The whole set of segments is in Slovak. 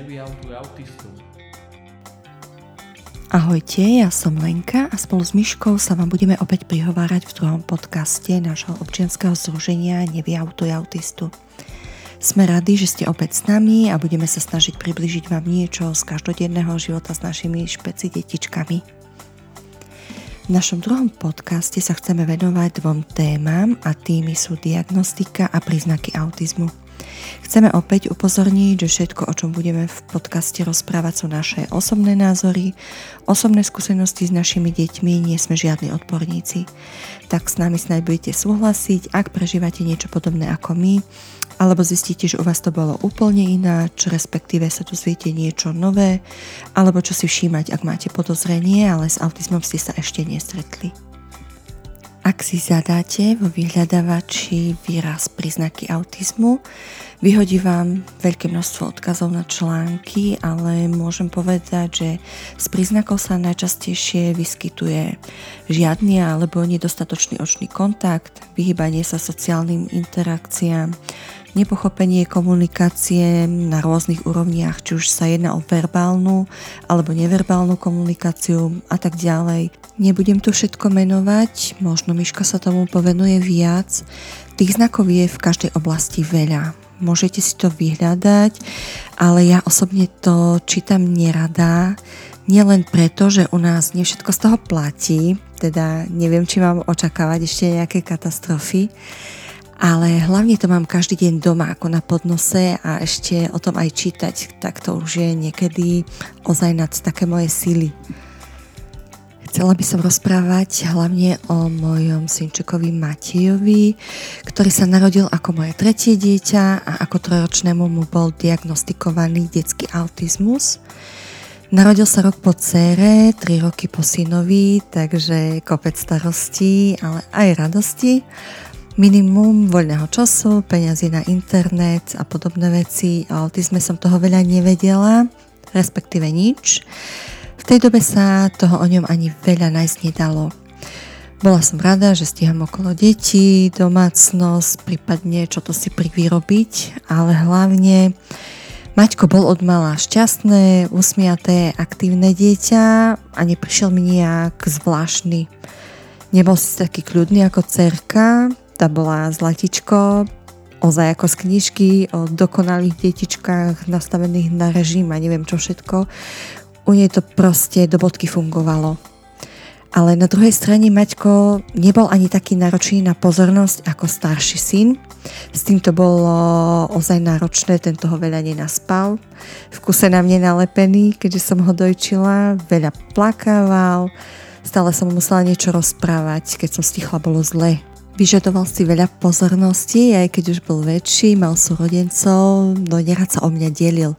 nevyautuj autistu. Ahojte, ja som Lenka a spolu s Myškou sa vám budeme opäť prihovárať v druhom podcaste nášho občianského združenia Nevyautuj autistu. Sme radi, že ste opäť s nami a budeme sa snažiť približiť vám niečo z každodenného života s našimi špeci detičkami. V našom druhom podcaste sa chceme venovať dvom témam a tými sú diagnostika a príznaky autizmu. Chceme opäť upozorniť, že všetko, o čom budeme v podcaste rozprávať, sú naše osobné názory, osobné skúsenosti s našimi deťmi, nie sme žiadni odborníci. Tak s nami snáď budete súhlasiť, ak prežívate niečo podobné ako my, alebo zistíte, že u vás to bolo úplne ináč, respektíve sa dozviete niečo nové, alebo čo si všímať, ak máte podozrenie, ale s autizmom ste sa ešte nestretli. Ak si zadáte vo vyhľadávači výraz príznaky autizmu, vyhodí vám veľké množstvo odkazov na články, ale môžem povedať, že z príznakov sa najčastejšie vyskytuje žiadny alebo nedostatočný očný kontakt, vyhýbanie sa sociálnym interakciám, nepochopenie komunikácie na rôznych úrovniach, či už sa jedná o verbálnu alebo neverbálnu komunikáciu a tak ďalej. Nebudem tu všetko menovať, možno Miška sa tomu povenuje viac. Tých znakov je v každej oblasti veľa. Môžete si to vyhľadať, ale ja osobne to čítam nerada, nielen preto, že u nás nie všetko z toho platí, teda neviem, či mám očakávať ešte nejaké katastrofy, ale hlavne to mám každý deň doma ako na podnose a ešte o tom aj čítať, tak to už je niekedy ozaj nad také moje síly. Chcela by som rozprávať hlavne o mojom synčekovi Matejovi, ktorý sa narodil ako moje tretie dieťa a ako trojročnému mu bol diagnostikovaný detský autizmus. Narodil sa rok po cére, 3 roky po synovi, takže kopec starostí, ale aj radosti minimum voľného času, peniazy na internet a podobné veci. O autizme som toho veľa nevedela, respektíve nič. V tej dobe sa toho o ňom ani veľa nájsť nedalo. Bola som rada, že stíham okolo detí, domácnosť, prípadne čo to si privyrobiť, ale hlavne Maťko bol od mala šťastné, usmiaté, aktívne dieťa a neprišiel mi nejak zvláštny. Nebol si taký kľudný ako cerka, tá bola zlatičko, ozaj ako z knižky o dokonalých detičkách nastavených na režim a neviem čo všetko. U nej to proste do bodky fungovalo. Ale na druhej strane Maťko nebol ani taký náročný na pozornosť ako starší syn. S tým to bolo ozaj náročné, tento ho veľa nenaspal. V kuse na mne nalepený, keďže som ho dojčila, veľa plakával, stále som mu musela niečo rozprávať, keď som stichla, bolo zle. Vyžadoval si veľa pozornosti, aj keď už bol väčší, mal súrodencov, no nerad sa o mňa delil.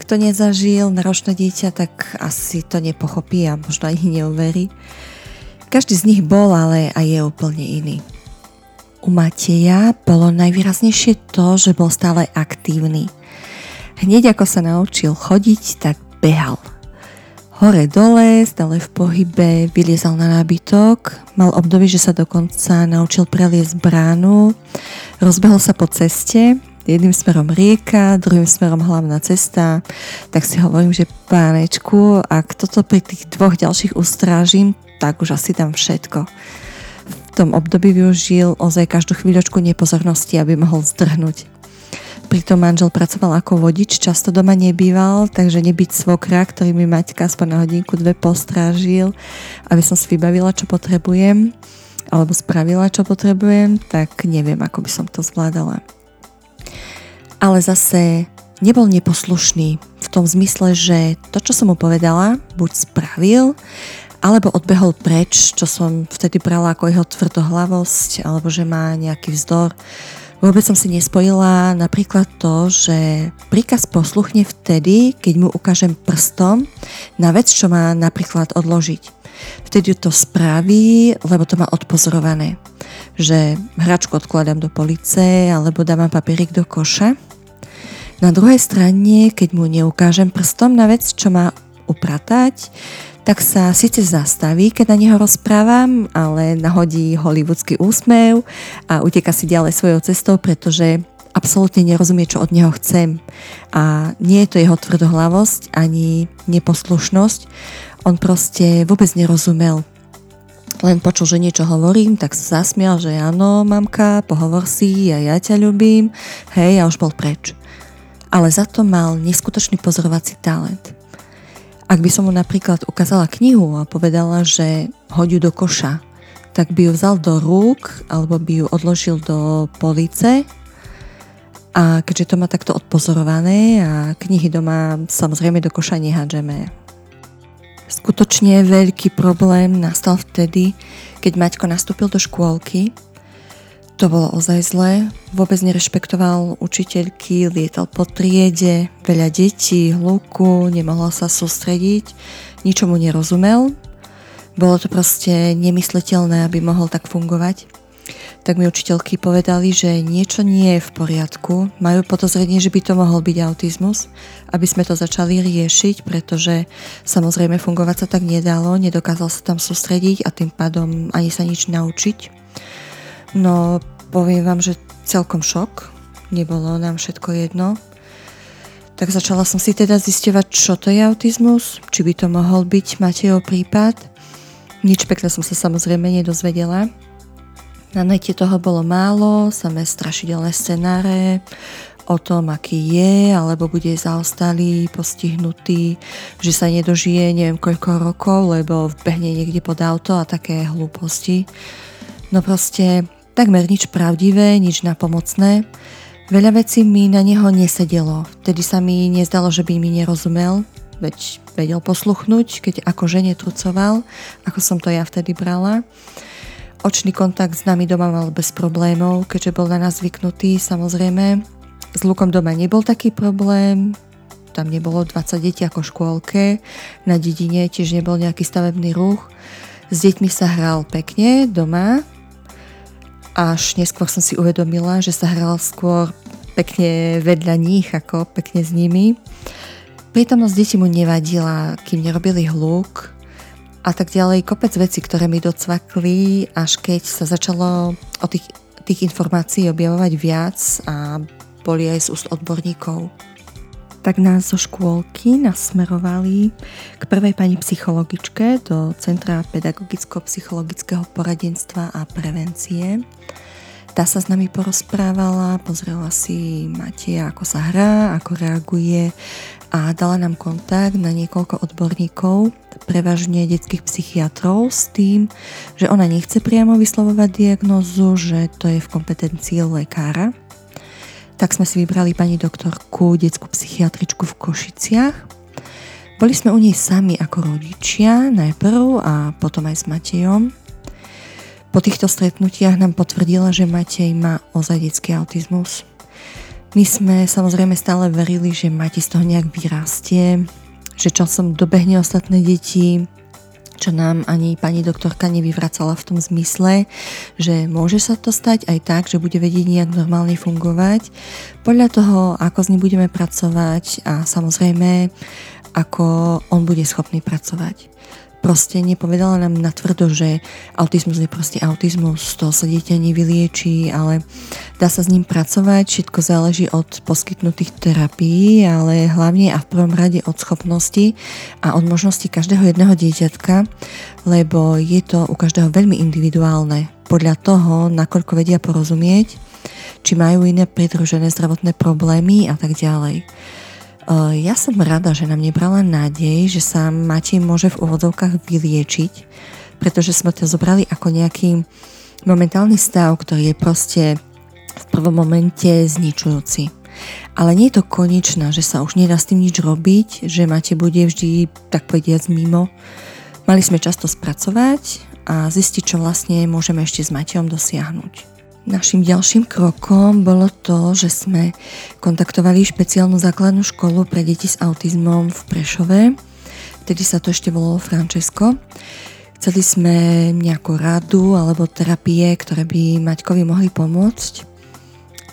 Kto nezažil náročné dieťa, tak asi to nepochopí a možno ani neuverí. Každý z nich bol, ale aj je úplne iný. U Mateja bolo najvýraznejšie to, že bol stále aktívny. Hneď ako sa naučil chodiť, tak behal – hore dole, stále v pohybe, vyliezal na nábytok, mal obdobie, že sa dokonca naučil preliesť bránu, rozbehol sa po ceste, jedným smerom rieka, druhým smerom hlavná cesta, tak si hovorím, že pánečku, ak toto pri tých dvoch ďalších ustrážim, tak už asi tam všetko. V tom období využil ozaj každú chvíľočku nepozornosti, aby mohol zdrhnúť. Pritom manžel pracoval ako vodič, často doma nebýval, takže nebyť svokra, ktorý mi Maťka aspoň na hodinku dve postrážil, aby som si vybavila, čo potrebujem, alebo spravila, čo potrebujem, tak neviem, ako by som to zvládala. Ale zase nebol neposlušný v tom zmysle, že to, čo som mu povedala, buď spravil, alebo odbehol preč, čo som vtedy brala ako jeho tvrdohlavosť, alebo že má nejaký vzdor Vôbec som si nespojila napríklad to, že príkaz posluchne vtedy, keď mu ukážem prstom na vec, čo má napríklad odložiť. Vtedy to spraví, lebo to má odpozorované. Že hračku odkladám do police alebo dávam papierik do koša. Na druhej strane, keď mu neukážem prstom na vec, čo má upratať, tak sa síce zastaví, keď na neho rozprávam, ale nahodí hollywoodsky úsmev a uteka si ďalej svojou cestou, pretože absolútne nerozumie, čo od neho chcem. A nie je to jeho tvrdohlavosť ani neposlušnosť. On proste vôbec nerozumel. Len počul, že niečo hovorím, tak sa zasmial, že áno, mamka, pohovor si, ja, ja ťa ľubím. Hej, a už bol preč. Ale za to mal neskutočný pozorovací talent. Ak by som mu napríklad ukázala knihu a povedala, že hoďu do koša, tak by ju vzal do rúk alebo by ju odložil do police a keďže to má takto odpozorované a knihy doma samozrejme do koša nehádžeme. Skutočne veľký problém nastal vtedy, keď Maťko nastúpil do škôlky. To bolo ozaj zlé, vôbec nerešpektoval učiteľky, lietal po triede, veľa detí, hluku, nemohol sa sústrediť, ničomu nerozumel. Bolo to proste nemysliteľné, aby mohol tak fungovať tak mi učiteľky povedali, že niečo nie je v poriadku, majú podozrenie, že by to mohol byť autizmus, aby sme to začali riešiť, pretože samozrejme fungovať sa tak nedalo, nedokázal sa tam sústrediť a tým pádom ani sa nič naučiť. No, poviem vám, že celkom šok, nebolo nám všetko jedno. Tak začala som si teda zisťovať, čo to je autizmus, či by to mohol byť Matejov prípad. Nič pekné som sa samozrejme nedozvedela, na nete toho bolo málo, samé strašidelné scenáre o tom, aký je, alebo bude zaostalý, postihnutý, že sa nedožije neviem koľko rokov, lebo vbehne niekde pod auto a také hlúposti. No proste takmer nič pravdivé, nič napomocné. Veľa vecí mi na neho nesedelo. Vtedy sa mi nezdalo, že by mi nerozumel, veď vedel posluchnúť, keď akože netrucoval, ako som to ja vtedy brala. Očný kontakt s nami doma mal bez problémov, keďže bol na nás zvyknutý, samozrejme. S Lukom doma nebol taký problém, tam nebolo 20 detí ako v škôlke, na dedine tiež nebol nejaký stavebný ruch. S deťmi sa hral pekne doma, až neskôr som si uvedomila, že sa hral skôr pekne vedľa nich, ako pekne s nimi. Prítomnosť detí mu nevadila, kým nerobili hluk, a tak ďalej. Kopec veci, ktoré mi docvakli, až keď sa začalo o tých, tých informácií objavovať viac a boli aj z úst odborníkov. Tak nás zo škôlky nasmerovali k prvej pani psychologičke do Centra pedagogicko-psychologického poradenstva a prevencie. Tá sa s nami porozprávala, pozrela si Mateja, ako sa hrá, ako reaguje a dala nám kontakt na niekoľko odborníkov, prevažne detských psychiatrov s tým, že ona nechce priamo vyslovovať diagnózu, že to je v kompetencii lekára. Tak sme si vybrali pani doktorku, detskú psychiatričku v Košiciach. Boli sme u nej sami ako rodičia najprv a potom aj s Matejom. Po týchto stretnutiach nám potvrdila, že Matej má ozaj detský autizmus. My sme samozrejme stále verili, že Mati z toho nejak vyrastie, že časom dobehne ostatné deti, čo nám ani pani doktorka nevyvracala v tom zmysle, že môže sa to stať aj tak, že bude vedieť nejak normálne fungovať, podľa toho, ako s ním budeme pracovať a samozrejme, ako on bude schopný pracovať proste nepovedala nám natvrdo, že autizmus je proste autizmus, toho sa dieťa nevylieči, ale dá sa s ním pracovať, všetko záleží od poskytnutých terapií, ale hlavne a v prvom rade od schopnosti a od možnosti každého jedného dieťatka, lebo je to u každého veľmi individuálne, podľa toho, nakoľko vedia porozumieť, či majú iné pridružené zdravotné problémy a tak ďalej. Eh, ja som rada, že nám nebrala nádej, že sa Matej môže v úvodzovkách vyliečiť, pretože sme to zobrali ako nejaký momentálny stav, ktorý je proste v prvom momente zničujúci. Ale nie je to konečná, že sa už nedá s tým nič robiť, že Matej bude vždy, tak povediac, mimo. Mali sme často spracovať a zistiť, čo vlastne môžeme ešte s Matejom dosiahnuť. Našim ďalším krokom bolo to, že sme kontaktovali špeciálnu základnú školu pre deti s autizmom v Prešove. Vtedy sa to ešte volalo Francesco. Chceli sme nejakú radu alebo terapie, ktoré by Maťkovi mohli pomôcť.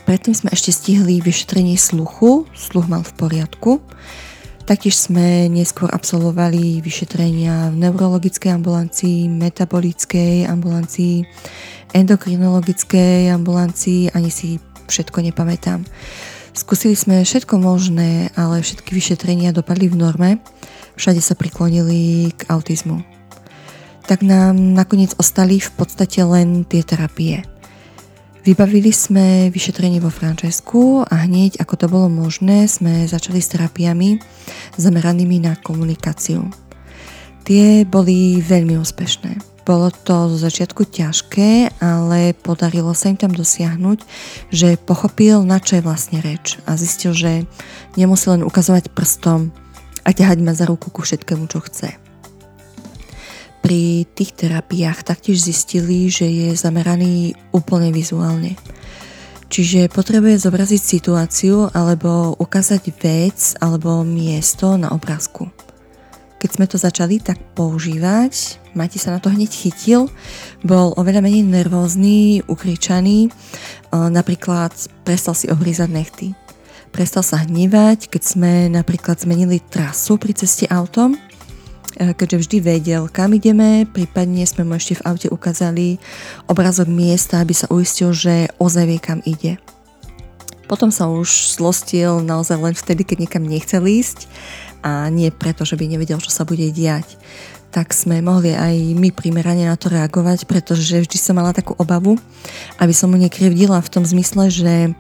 Predtým sme ešte stihli vyšetrenie sluchu, sluch mal v poriadku. Taktiež sme neskôr absolvovali vyšetrenia v neurologickej ambulancii, metabolickej ambulancii, endokrinologickej ambulancii, ani si všetko nepamätám. Skúsili sme všetko možné, ale všetky vyšetrenia dopadli v norme. Všade sa priklonili k autizmu. Tak nám nakoniec ostali v podstate len tie terapie. Vybavili sme vyšetrenie vo Francesku a hneď ako to bolo možné, sme začali s terapiami zameranými na komunikáciu. Tie boli veľmi úspešné. Bolo to zo začiatku ťažké, ale podarilo sa im tam dosiahnuť, že pochopil, na čo je vlastne reč a zistil, že nemusí len ukazovať prstom a ťahať ma za ruku ku všetkému, čo chce. Pri tých terapiách taktiež zistili, že je zameraný úplne vizuálne. Čiže potrebuje zobraziť situáciu alebo ukázať vec alebo miesto na obrázku. Keď sme to začali tak používať, Mati sa na to hneď chytil, bol oveľa menej nervózny, ukričaný, napríklad prestal si ohrízať nechty. Prestal sa hnevať, keď sme napríklad zmenili trasu pri ceste autom, e, keďže vždy vedel, kam ideme, prípadne sme mu ešte v aute ukázali obrazok miesta, aby sa uistil, že ozaj vie, kam ide. Potom sa už zlostil naozaj len vtedy, keď niekam nechcel ísť a nie preto, že by nevedel, čo sa bude diať tak sme mohli aj my primerane na to reagovať, pretože vždy som mala takú obavu, aby som mu nekrivdila v tom zmysle, že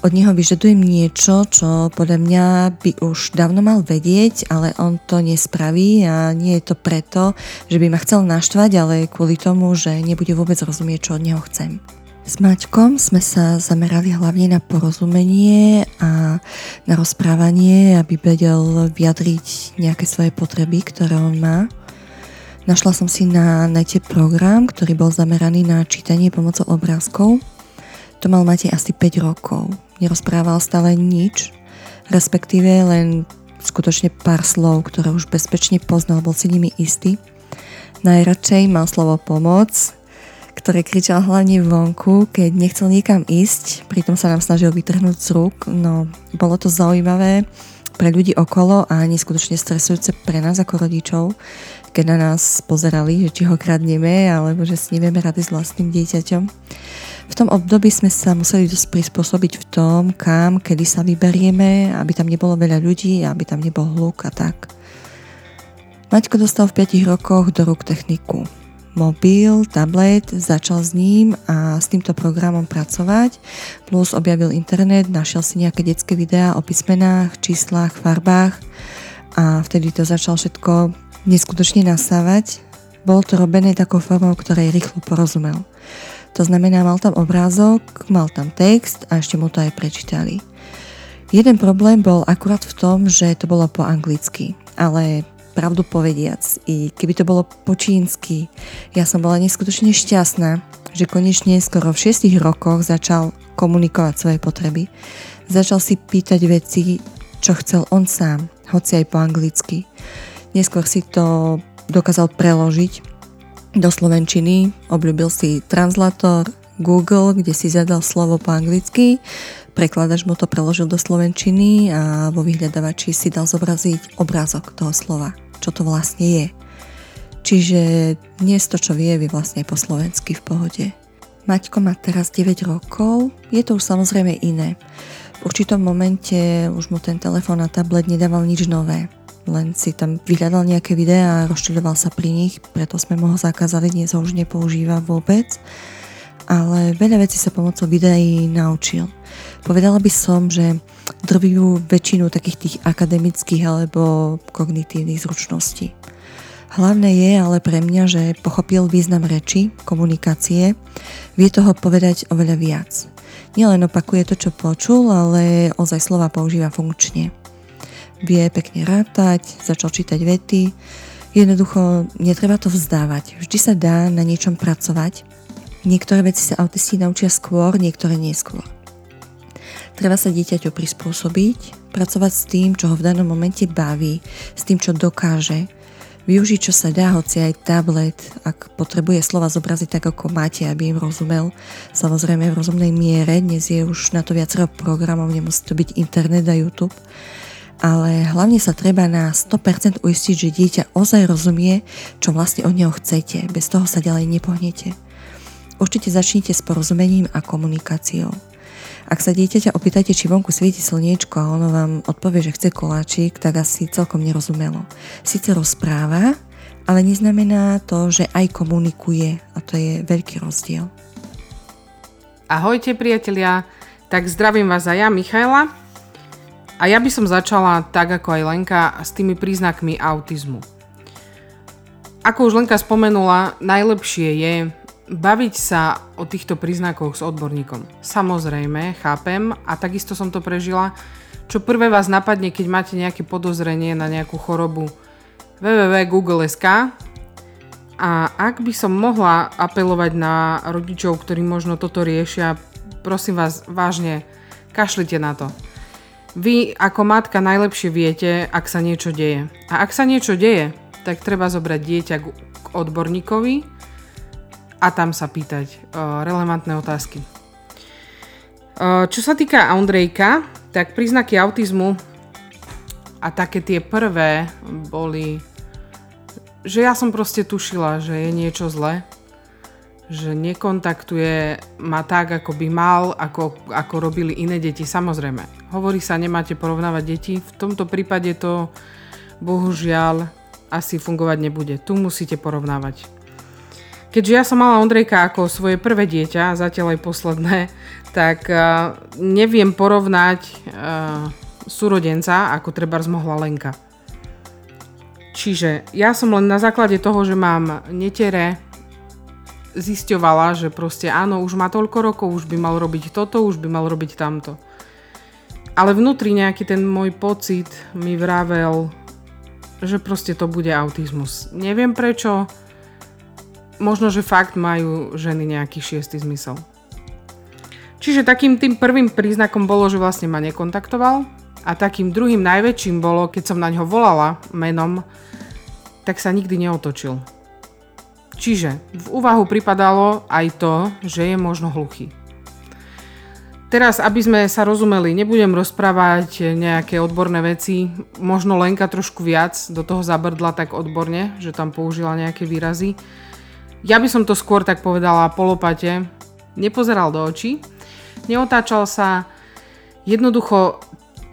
od neho vyžadujem niečo, čo podľa mňa by už dávno mal vedieť, ale on to nespraví a nie je to preto, že by ma chcel naštvať, ale kvôli tomu, že nebude vôbec rozumieť, čo od neho chcem. S Maťkom sme sa zamerali hlavne na porozumenie a na rozprávanie, aby vedel vyjadriť nejaké svoje potreby, ktoré on má. Našla som si na nete program, ktorý bol zameraný na čítanie pomocou obrázkov. To mal Matej asi 5 rokov. Nerozprával stále nič, respektíve len skutočne pár slov, ktoré už bezpečne poznal, bol si nimi istý. Najradšej mal slovo pomoc, ktoré kričal hlavne vonku, keď nechcel niekam ísť, pritom sa nám snažil vytrhnúť z rúk. No, bolo to zaujímavé pre ľudí okolo a neskutočne stresujúce pre nás ako rodičov, keď na nás pozerali, že či ho kradneme, alebo že si nevieme rady s vlastným dieťaťom. V tom období sme sa museli dosť prispôsobiť v tom, kam, kedy sa vyberieme, aby tam nebolo veľa ľudí, aby tam nebol hluk a tak. Maťko dostal v 5 rokoch do rúk techniku. Mobil, tablet, začal s ním a s týmto programom pracovať, plus objavil internet, našiel si nejaké detské videá o písmenách, číslach, farbách a vtedy to začal všetko neskutočne nasávať. Bolo to robené takou formou, ktorej rýchlo porozumel. To znamená, mal tam obrázok, mal tam text a ešte mu to aj prečítali. Jeden problém bol akurát v tom, že to bolo po anglicky, ale pravdu povediac, i keby to bolo po čínsky, ja som bola neskutočne šťastná, že konečne skoro v 6 rokoch začal komunikovať svoje potreby. Začal si pýtať veci, čo chcel on sám, hoci aj po anglicky. Neskôr si to dokázal preložiť do slovenčiny, obľúbil si translator, Google, kde si zadal slovo po anglicky, prekladač mu to preložil do slovenčiny a vo vyhľadávači si dal zobraziť obrázok toho slova, čo to vlastne je. Čiže dnes to, čo vie, vie vlastne po slovensky v pohode. Maťko má teraz 9 rokov, je to už samozrejme iné. V určitom momente už mu ten telefón a tablet nedával nič nové len si tam vyhľadal nejaké videá a rozčiľoval sa pri nich, preto sme mu ho zakázali, dnes ho už nepoužíva vôbec. Ale veľa vecí sa pomocou videí naučil. Povedala by som, že drvivú väčšinu takých tých akademických alebo kognitívnych zručností. Hlavné je ale pre mňa, že pochopil význam reči, komunikácie, vie toho povedať oveľa viac. Nielen opakuje to, čo počul, ale ozaj slova používa funkčne vie pekne rátať, začal čítať vety. Jednoducho netreba to vzdávať. Vždy sa dá na niečom pracovať. Niektoré veci sa autisti naučia skôr, niektoré neskôr. Treba sa dieťaťu prispôsobiť, pracovať s tým, čo ho v danom momente baví, s tým, čo dokáže, využiť, čo sa dá, hoci aj tablet, ak potrebuje slova zobraziť tak, ako máte, aby im rozumel. Samozrejme v rozumnej miere, dnes je už na to viacero programov, nemusí to byť internet a YouTube ale hlavne sa treba na 100% uistiť, že dieťa ozaj rozumie, čo vlastne od neho chcete. Bez toho sa ďalej nepohnete. Určite začnite s porozumením a komunikáciou. Ak sa dieťaťa opýtate, či vonku svieti slniečko a ono vám odpovie, že chce koláčik, tak asi celkom nerozumelo. Sice rozpráva, ale neznamená to, že aj komunikuje a to je veľký rozdiel. Ahojte priatelia, tak zdravím vás aj ja, Michaela. A ja by som začala tak ako aj Lenka s tými príznakmi autizmu. Ako už Lenka spomenula, najlepšie je baviť sa o týchto príznakoch s odborníkom. Samozrejme, chápem a takisto som to prežila. Čo prvé vás napadne, keď máte nejaké podozrenie na nejakú chorobu www.google.sk a ak by som mohla apelovať na rodičov, ktorí možno toto riešia, prosím vás, vážne, kašlite na to. Vy ako matka najlepšie viete, ak sa niečo deje. A ak sa niečo deje, tak treba zobrať dieťa k odborníkovi a tam sa pýtať uh, relevantné otázky. Uh, čo sa týka Andrejka, tak príznaky autizmu a také tie prvé boli že ja som proste tušila, že je niečo zle, že nekontaktuje ma tak, ako by mal, ako, ako robili iné deti. Samozrejme, hovorí sa, nemáte porovnávať deti. V tomto prípade to bohužiaľ asi fungovať nebude. Tu musíte porovnávať. Keďže ja som mala Ondrejka ako svoje prvé dieťa, zatiaľ aj posledné, tak uh, neviem porovnať uh, súrodenca, ako treba mohla Lenka. Čiže ja som len na základe toho, že mám netere, zisťovala, že proste áno, už má toľko rokov, už by mal robiť toto, už by mal robiť tamto. Ale vnútri nejaký ten môj pocit mi vravel, že proste to bude autizmus. Neviem prečo, možno, že fakt majú ženy nejaký šiestý zmysel. Čiže takým tým prvým príznakom bolo, že vlastne ma nekontaktoval a takým druhým najväčším bolo, keď som na ňo volala menom, tak sa nikdy neotočil. Čiže v úvahu pripadalo aj to, že je možno hluchý. Teraz, aby sme sa rozumeli, nebudem rozprávať nejaké odborné veci, možno Lenka trošku viac do toho zabrdla tak odborne, že tam použila nejaké výrazy. Ja by som to skôr tak povedala polopate, nepozeral do očí, neotáčal sa, jednoducho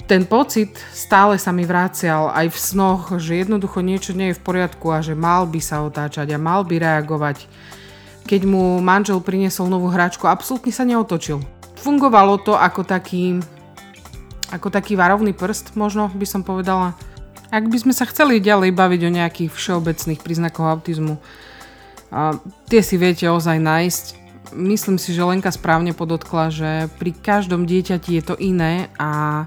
ten pocit stále sa mi vracial aj v snoch, že jednoducho niečo nie je v poriadku a že mal by sa otáčať a mal by reagovať. Keď mu manžel priniesol novú hračku, absolútne sa neotočil. Fungovalo to ako taký, ako taký varovný prst, možno by som povedala. Ak by sme sa chceli ďalej baviť o nejakých všeobecných príznakoch autizmu, a tie si viete ozaj nájsť. Myslím si, že Lenka správne podotkla, že pri každom dieťati je to iné a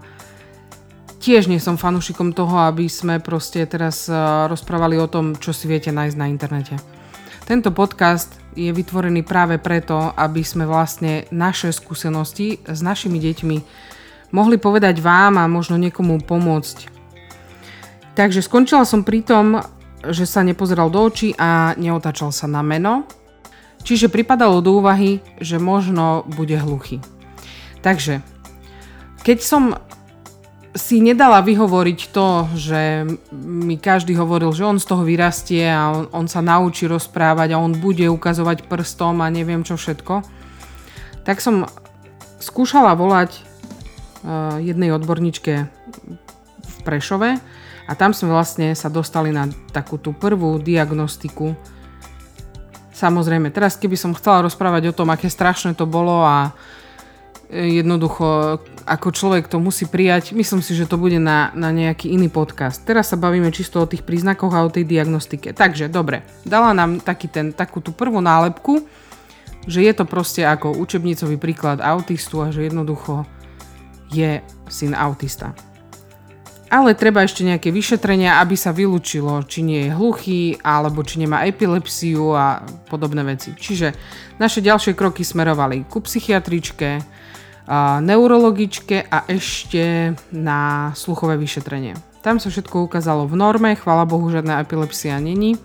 tiež nie som fanúšikom toho, aby sme proste teraz eh, rozprávali o tom, čo si viete nájsť na internete. Tento podcast je vytvorený práve preto, aby sme vlastne naše skúsenosti s našimi deťmi mohli povedať vám a možno niekomu pomôcť. Takže skončila som pri tom, že sa nepozeral do očí a neotačal sa na meno, čiže pripadalo do úvahy, že možno bude hluchý. Takže, keď som si nedala vyhovoriť to, že mi každý hovoril, že on z toho vyrastie a on, on sa naučí rozprávať a on bude ukazovať prstom a neviem čo všetko, tak som skúšala volať uh, jednej odborníčke v Prešove a tam sme vlastne sa dostali na takú tú prvú diagnostiku. Samozrejme, teraz keby som chcela rozprávať o tom, aké strašné to bolo a jednoducho ako človek to musí prijať. Myslím si, že to bude na, na nejaký iný podcast. Teraz sa bavíme čisto o tých príznakoch a o tej diagnostike. Takže, dobre, dala nám taký ten, takú tú prvú nálepku, že je to proste ako učebnicový príklad autistu a že jednoducho je syn autista. Ale treba ešte nejaké vyšetrenia, aby sa vylúčilo, či nie je hluchý, alebo či nemá epilepsiu a podobné veci. Čiže naše ďalšie kroky smerovali ku psychiatričke, neurologičke a ešte na sluchové vyšetrenie. Tam sa všetko ukázalo v norme, chvála Bohu, žiadna epilepsia není.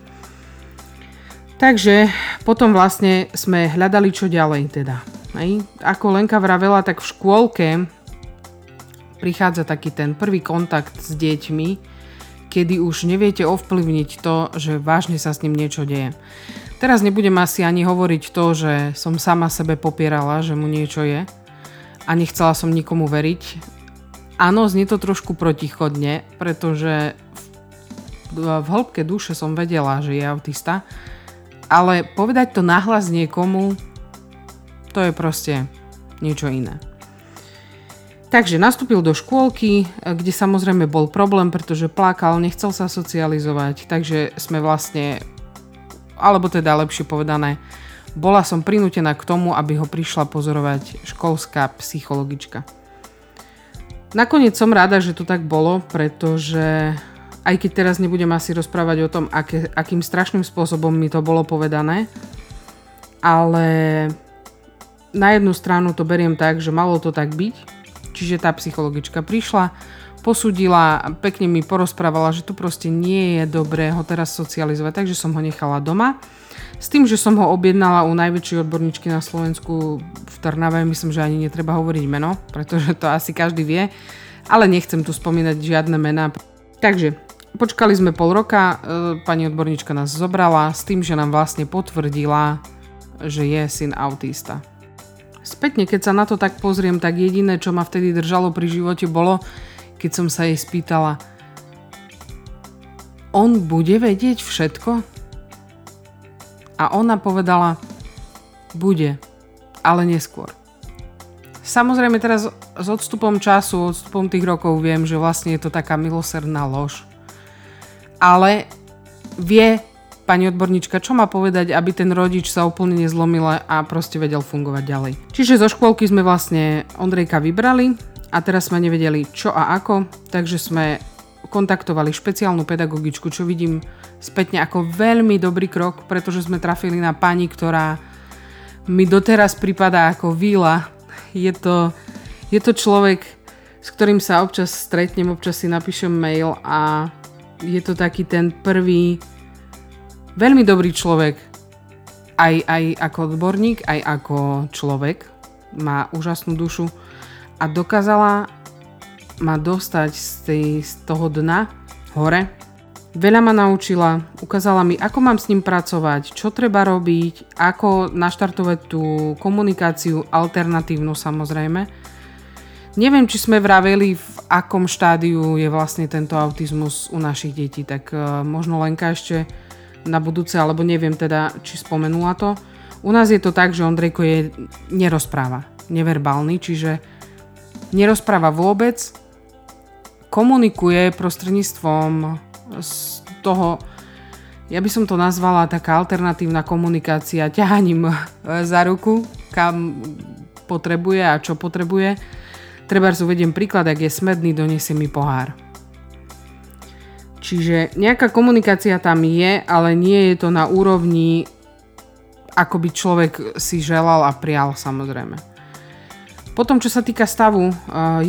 Takže potom vlastne sme hľadali čo ďalej teda. Ako Lenka vravela, tak v škôlke prichádza taký ten prvý kontakt s deťmi, kedy už neviete ovplyvniť to, že vážne sa s ním niečo deje. Teraz nebudem asi ani hovoriť to, že som sama sebe popierala, že mu niečo je, a nechcela som nikomu veriť. Áno, znie to trošku protichodne, pretože v, hĺbke duše som vedela, že je autista, ale povedať to nahlas niekomu, to je proste niečo iné. Takže nastúpil do škôlky, kde samozrejme bol problém, pretože plakal, nechcel sa socializovať, takže sme vlastne, alebo teda lepšie povedané, bola som prinútená k tomu, aby ho prišla pozorovať školská psychologička. Nakoniec som rada, že to tak bolo, pretože aj keď teraz nebudem asi rozprávať o tom, aké, akým strašným spôsobom mi to bolo povedané, ale na jednu stranu to beriem tak, že malo to tak byť, Čiže tá psychologička prišla, posudila, pekne mi porozprávala, že to proste nie je dobré ho teraz socializovať, takže som ho nechala doma. S tým, že som ho objednala u najväčšej odborníčky na Slovensku v Trnave, myslím, že ani netreba hovoriť meno, pretože to asi každý vie, ale nechcem tu spomínať žiadne mená. Takže počkali sme pol roka, e, pani odborníčka nás zobrala s tým, že nám vlastne potvrdila, že je syn autista. Spätne, keď sa na to tak pozriem, tak jediné, čo ma vtedy držalo pri živote, bolo, keď som sa jej spýtala, on bude vedieť všetko? A ona povedala, bude, ale neskôr. Samozrejme teraz s odstupom času, odstupom tých rokov viem, že vlastne je to taká milosrdná lož. Ale vie pani odborníčka, čo má povedať, aby ten rodič sa úplne nezlomil a proste vedel fungovať ďalej. Čiže zo škôlky sme vlastne Ondrejka vybrali a teraz sme nevedeli čo a ako, takže sme kontaktovali špeciálnu pedagogičku, čo vidím spätne ako veľmi dobrý krok, pretože sme trafili na pani, ktorá mi doteraz pripadá ako víla. Je to, je to človek, s ktorým sa občas stretnem, občas si napíšem mail a je to taký ten prvý veľmi dobrý človek, aj, aj ako odborník, aj ako človek. Má úžasnú dušu a dokázala ma dostať z, tej, z toho dna hore. Veľa ma naučila, ukázala mi, ako mám s ním pracovať, čo treba robiť, ako naštartovať tú komunikáciu alternatívnu samozrejme. Neviem, či sme vraveli, v akom štádiu je vlastne tento autizmus u našich detí, tak uh, možno Lenka ešte na budúce, alebo neviem teda, či spomenula to. U nás je to tak, že Ondrejko je nerozpráva, neverbálny, čiže nerozpráva vôbec, komunikuje prostredníctvom z toho, ja by som to nazvala taká alternatívna komunikácia ťahaním za ruku, kam potrebuje a čo potrebuje. Treba uvediem príklad, ak je smedný, donesie mi pohár. Čiže nejaká komunikácia tam je, ale nie je to na úrovni, ako by človek si želal a prial samozrejme. Potom, čo sa týka stavu, eh,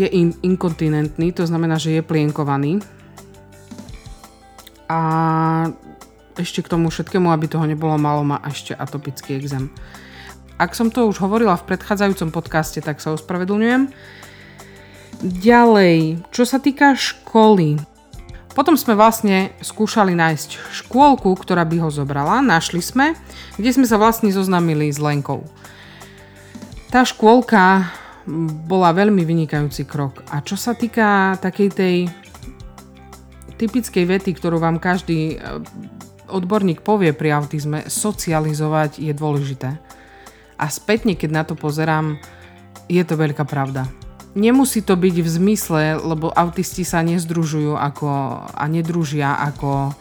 je in- inkontinentný, to znamená, že je plienkovaný. A ešte k tomu všetkému, aby toho nebolo malo, má ešte atopický exém. Ak som to už hovorila v predchádzajúcom podcaste, tak sa ospravedlňujem. Ďalej, čo sa týka školy, potom sme vlastne skúšali nájsť škôlku, ktorá by ho zobrala. Našli sme, kde sme sa vlastne zoznámili s Lenkou. Tá škôlka bola veľmi vynikajúci krok. A čo sa týka takej tej typickej vety, ktorú vám každý e, odborník povie pri autizme, socializovať je dôležité. A spätne, keď na to pozerám, je to veľká pravda. Nemusí to byť v zmysle, lebo autisti sa nezdružujú ako, a nedružia ako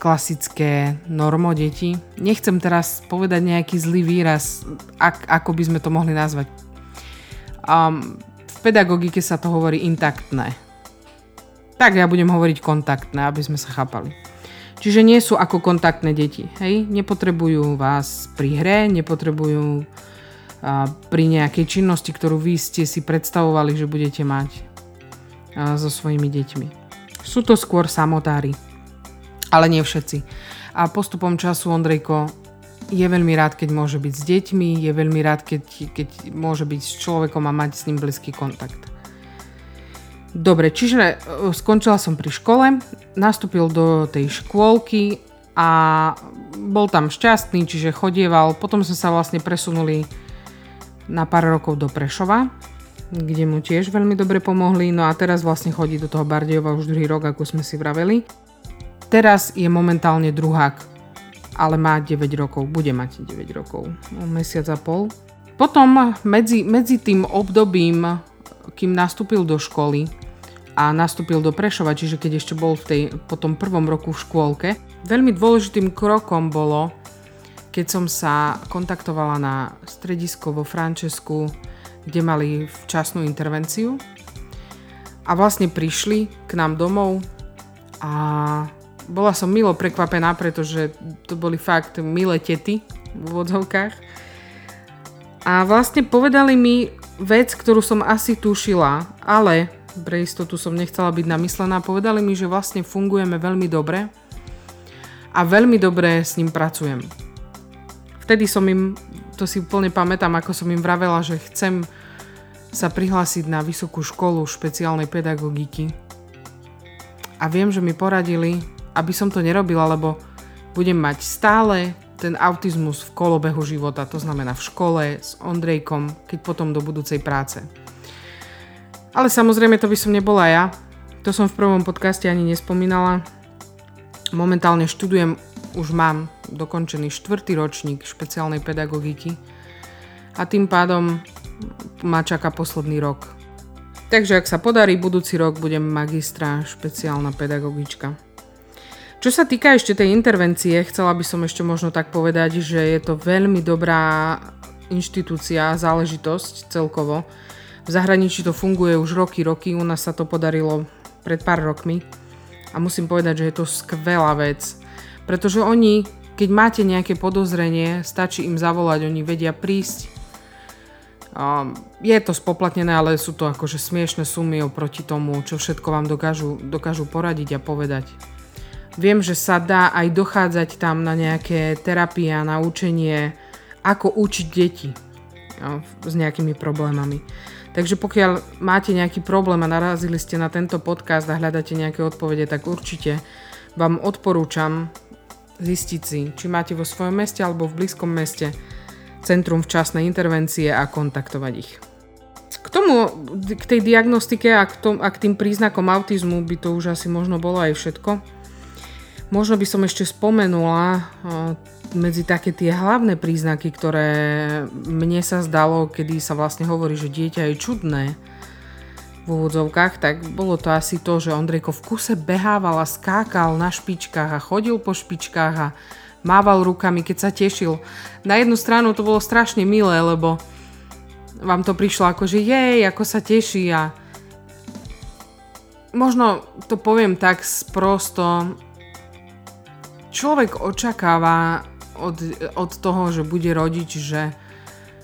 klasické normo deti. Nechcem teraz povedať nejaký zlý výraz, ak, ako by sme to mohli nazvať. Um, v pedagogike sa to hovorí intaktné. Tak ja budem hovoriť kontaktné, aby sme sa chápali. Čiže nie sú ako kontaktné deti. Hej? Nepotrebujú vás pri hre, nepotrebujú pri nejakej činnosti, ktorú vy ste si predstavovali, že budete mať so svojimi deťmi. Sú to skôr samotári, ale nie všetci. A postupom času Ondrejko je veľmi rád, keď môže byť s deťmi, je veľmi rád, keď, keď môže byť s človekom a mať s ním blízky kontakt. Dobre, čiže e, skončila som pri škole, nastúpil do tej škôlky a bol tam šťastný, čiže chodieval. Potom sme sa vlastne presunuli na pár rokov do Prešova. kde mu tiež veľmi dobre pomohli. No a teraz vlastne chodí do toho Bardejova už druhý rok, ako sme si vraveli. Teraz je momentálne druhák, ale má 9 rokov, bude mať 9 rokov, mesiac a pol. Potom medzi, medzi tým obdobím, kým nastúpil do školy a nastúpil do Prešova, čiže keď ešte bol v tej, po tom prvom roku v škôlke, veľmi dôležitým krokom bolo, keď som sa kontaktovala na stredisko vo Francesku, kde mali včasnú intervenciu a vlastne prišli k nám domov a bola som milo prekvapená, pretože to boli fakt milé tety v úvodzovkách. A vlastne povedali mi vec, ktorú som asi tušila, ale pre istotu som nechcela byť namyslená. Povedali mi, že vlastne fungujeme veľmi dobre a veľmi dobre s ním pracujem. Vtedy som im, to si úplne pamätám, ako som im vravela, že chcem sa prihlásiť na vysokú školu špeciálnej pedagogiky. A viem, že mi poradili, aby som to nerobila, lebo budem mať stále ten autizmus v kolobehu života, to znamená v škole, s Ondrejkom, keď potom do budúcej práce. Ale samozrejme to by som nebola ja. To som v prvom podcaste ani nespomínala. Momentálne študujem, už mám dokončený štvrtý ročník špeciálnej pedagogiky a tým pádom ma čaká posledný rok. Takže ak sa podarí, budúci rok budem magistra špeciálna pedagogička. Čo sa týka ešte tej intervencie, chcela by som ešte možno tak povedať, že je to veľmi dobrá inštitúcia, záležitosť celkovo. V zahraničí to funguje už roky, roky, u nás sa to podarilo pred pár rokmi a musím povedať, že je to skvelá vec, pretože oni, keď máte nejaké podozrenie, stačí im zavolať, oni vedia prísť. je to spoplatnené, ale sú to akože smiešne sumy oproti tomu, čo všetko vám dokážu, dokážu poradiť a povedať. Viem, že sa dá aj dochádzať tam na nejaké terapie a na učenie, ako učiť deti no, s nejakými problémami. Takže pokiaľ máte nejaký problém a narazili ste na tento podcast a hľadáte nejaké odpovede, tak určite vám odporúčam zistiť si, či máte vo svojom meste alebo v blízkom meste Centrum včasnej intervencie a kontaktovať ich. K tomu, k tej diagnostike a k, tom, a k tým príznakom autizmu by to už asi možno bolo aj všetko. Možno by som ešte spomenula eh, medzi také tie hlavné príznaky, ktoré mne sa zdalo, kedy sa vlastne hovorí, že dieťa je čudné v úvodzovkách, tak bolo to asi to, že Ondrejko v kuse behával a skákal na špičkách a chodil po špičkách a mával rukami, keď sa tešil. Na jednu stranu to bolo strašne milé, lebo vám to prišlo ako, že jej, ako sa teší a možno to poviem tak sprosto, človek očakáva od, od toho, že bude rodič, že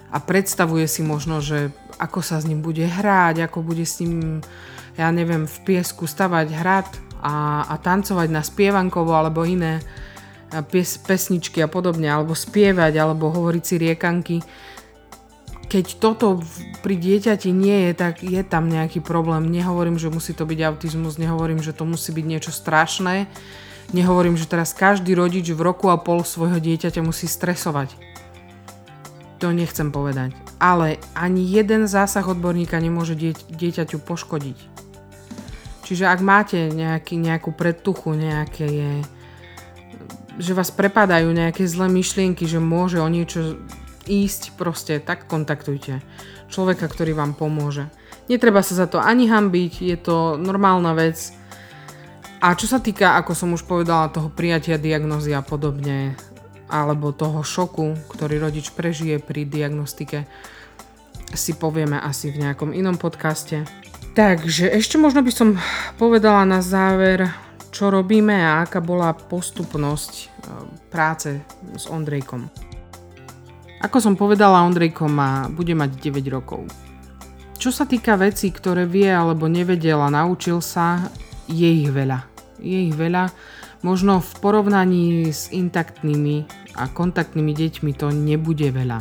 a predstavuje si možno, že ako sa s ním bude hrať, ako bude s ním, ja neviem, v piesku stavať hrad a, a tancovať na spievankovo alebo iné pies, pesničky a podobne, alebo spievať, alebo hovoriť si riekanky. Keď toto pri dieťati nie je, tak je tam nejaký problém. Nehovorím, že musí to byť autizmus, nehovorím, že to musí byť niečo strašné, Nehovorím, že teraz každý rodič v roku a pol svojho dieťaťa musí stresovať. To nechcem povedať. Ale ani jeden zásah odborníka nemôže dieť, dieťaťu poškodiť. Čiže ak máte nejaký, nejakú predtuchu, nejaké je, že vás prepadajú nejaké zlé myšlienky, že môže o niečo ísť, proste tak kontaktujte človeka, ktorý vám pomôže. Netreba sa za to ani hambiť, je to normálna vec, a čo sa týka, ako som už povedala, toho prijatia diagnozy a podobne, alebo toho šoku, ktorý rodič prežije pri diagnostike, si povieme asi v nejakom inom podcaste. Takže ešte možno by som povedala na záver, čo robíme a aká bola postupnosť e, práce s Ondrejkom. Ako som povedala, Ondrejko má, bude mať 9 rokov. Čo sa týka vecí, ktoré vie alebo nevedel a naučil sa, je ich veľa. Je ich veľa. Možno v porovnaní s intaktnými a kontaktnými deťmi to nebude veľa.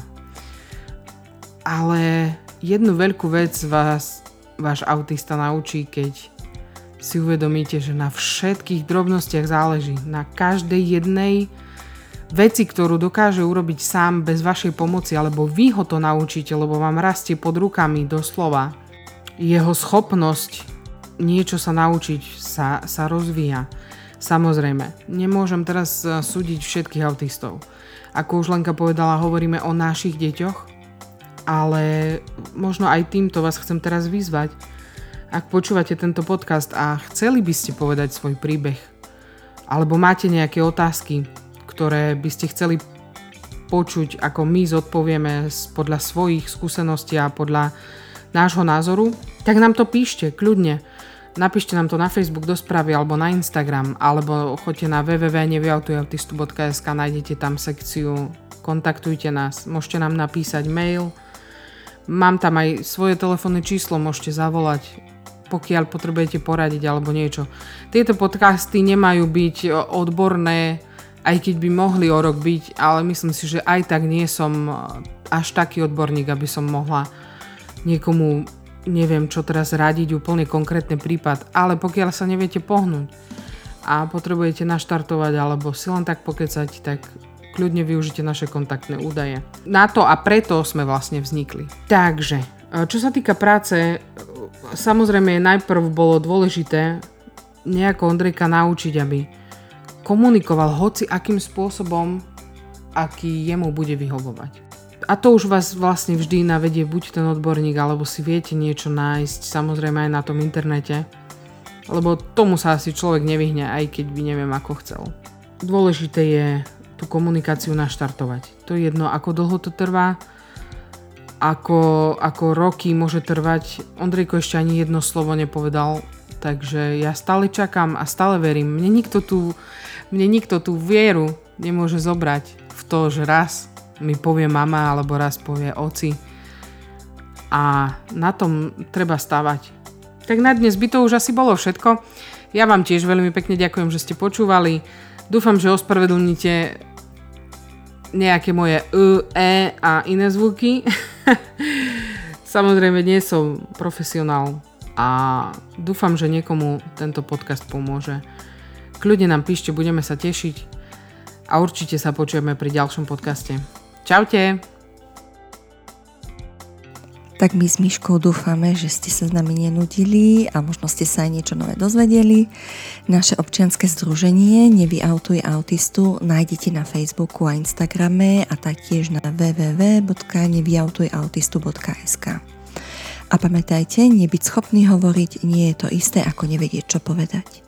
Ale jednu veľkú vec vás váš autista naučí, keď si uvedomíte, že na všetkých drobnostiach záleží. Na každej jednej veci, ktorú dokáže urobiť sám bez vašej pomoci, alebo vy ho to naučíte, lebo vám rastie pod rukami doslova jeho schopnosť niečo sa naučiť sa, sa rozvíja. Samozrejme, nemôžem teraz e, súdiť všetkých autistov. Ako už Lenka povedala, hovoríme o našich deťoch, ale možno aj týmto vás chcem teraz vyzvať. Ak počúvate tento podcast a chceli by ste povedať svoj príbeh, alebo máte nejaké otázky, ktoré by ste chceli počuť, ako my zodpovieme podľa svojich skúseností a podľa nášho názoru, tak nám to píšte, kľudne. Napíšte nám to na Facebook do správy alebo na Instagram, alebo choďte na www.nevyautujautistu.sk, nájdete tam sekciu kontaktujte nás, môžete nám napísať mail, mám tam aj svoje telefónne číslo, môžete zavolať, pokiaľ potrebujete poradiť alebo niečo. Tieto podcasty nemajú byť odborné, aj keď by mohli o rok byť, ale myslím si, že aj tak nie som až taký odborník, aby som mohla niekomu neviem čo teraz radiť, úplne konkrétny prípad, ale pokiaľ sa neviete pohnúť a potrebujete naštartovať alebo si len tak pokecať, tak kľudne využite naše kontaktné údaje. Na to a preto sme vlastne vznikli. Takže, e, čo sa týka práce, e, samozrejme najprv bolo dôležité nejako Ondrejka naučiť, aby komunikoval hoci akým spôsobom, aký jemu bude vyhovovať a to už vás vlastne vždy navedie buď ten odborník, alebo si viete niečo nájsť, samozrejme aj na tom internete, lebo tomu sa asi človek nevyhne, aj keď by neviem ako chcel. Dôležité je tú komunikáciu naštartovať. To je jedno, ako dlho to trvá, ako, ako roky môže trvať. Ondrejko ešte ani jedno slovo nepovedal, takže ja stále čakám a stále verím. Mne nikto tú, mne nikto tú vieru nemôže zobrať v to, že raz mi povie mama alebo raz povie oci. A na tom treba stavať. Tak na dnes by to už asi bolo všetko. Ja vám tiež veľmi pekne ďakujem, že ste počúvali. Dúfam, že ospravedlníte nejaké moje e, e a iné zvuky. Samozrejme, nie som profesionál a dúfam, že niekomu tento podcast pomôže. Kľudne nám píšte, budeme sa tešiť a určite sa počujeme pri ďalšom podcaste. Čaute. Tak my s Myškou dúfame, že ste sa s nami nenudili a možno ste sa aj niečo nové dozvedeli. Naše občianske združenie Nevyautuj autistu nájdete na Facebooku a Instagrame a taktiež na www.nevyautujautistu.sk A pamätajte, nebyť schopný hovoriť nie je to isté ako nevedieť, čo povedať.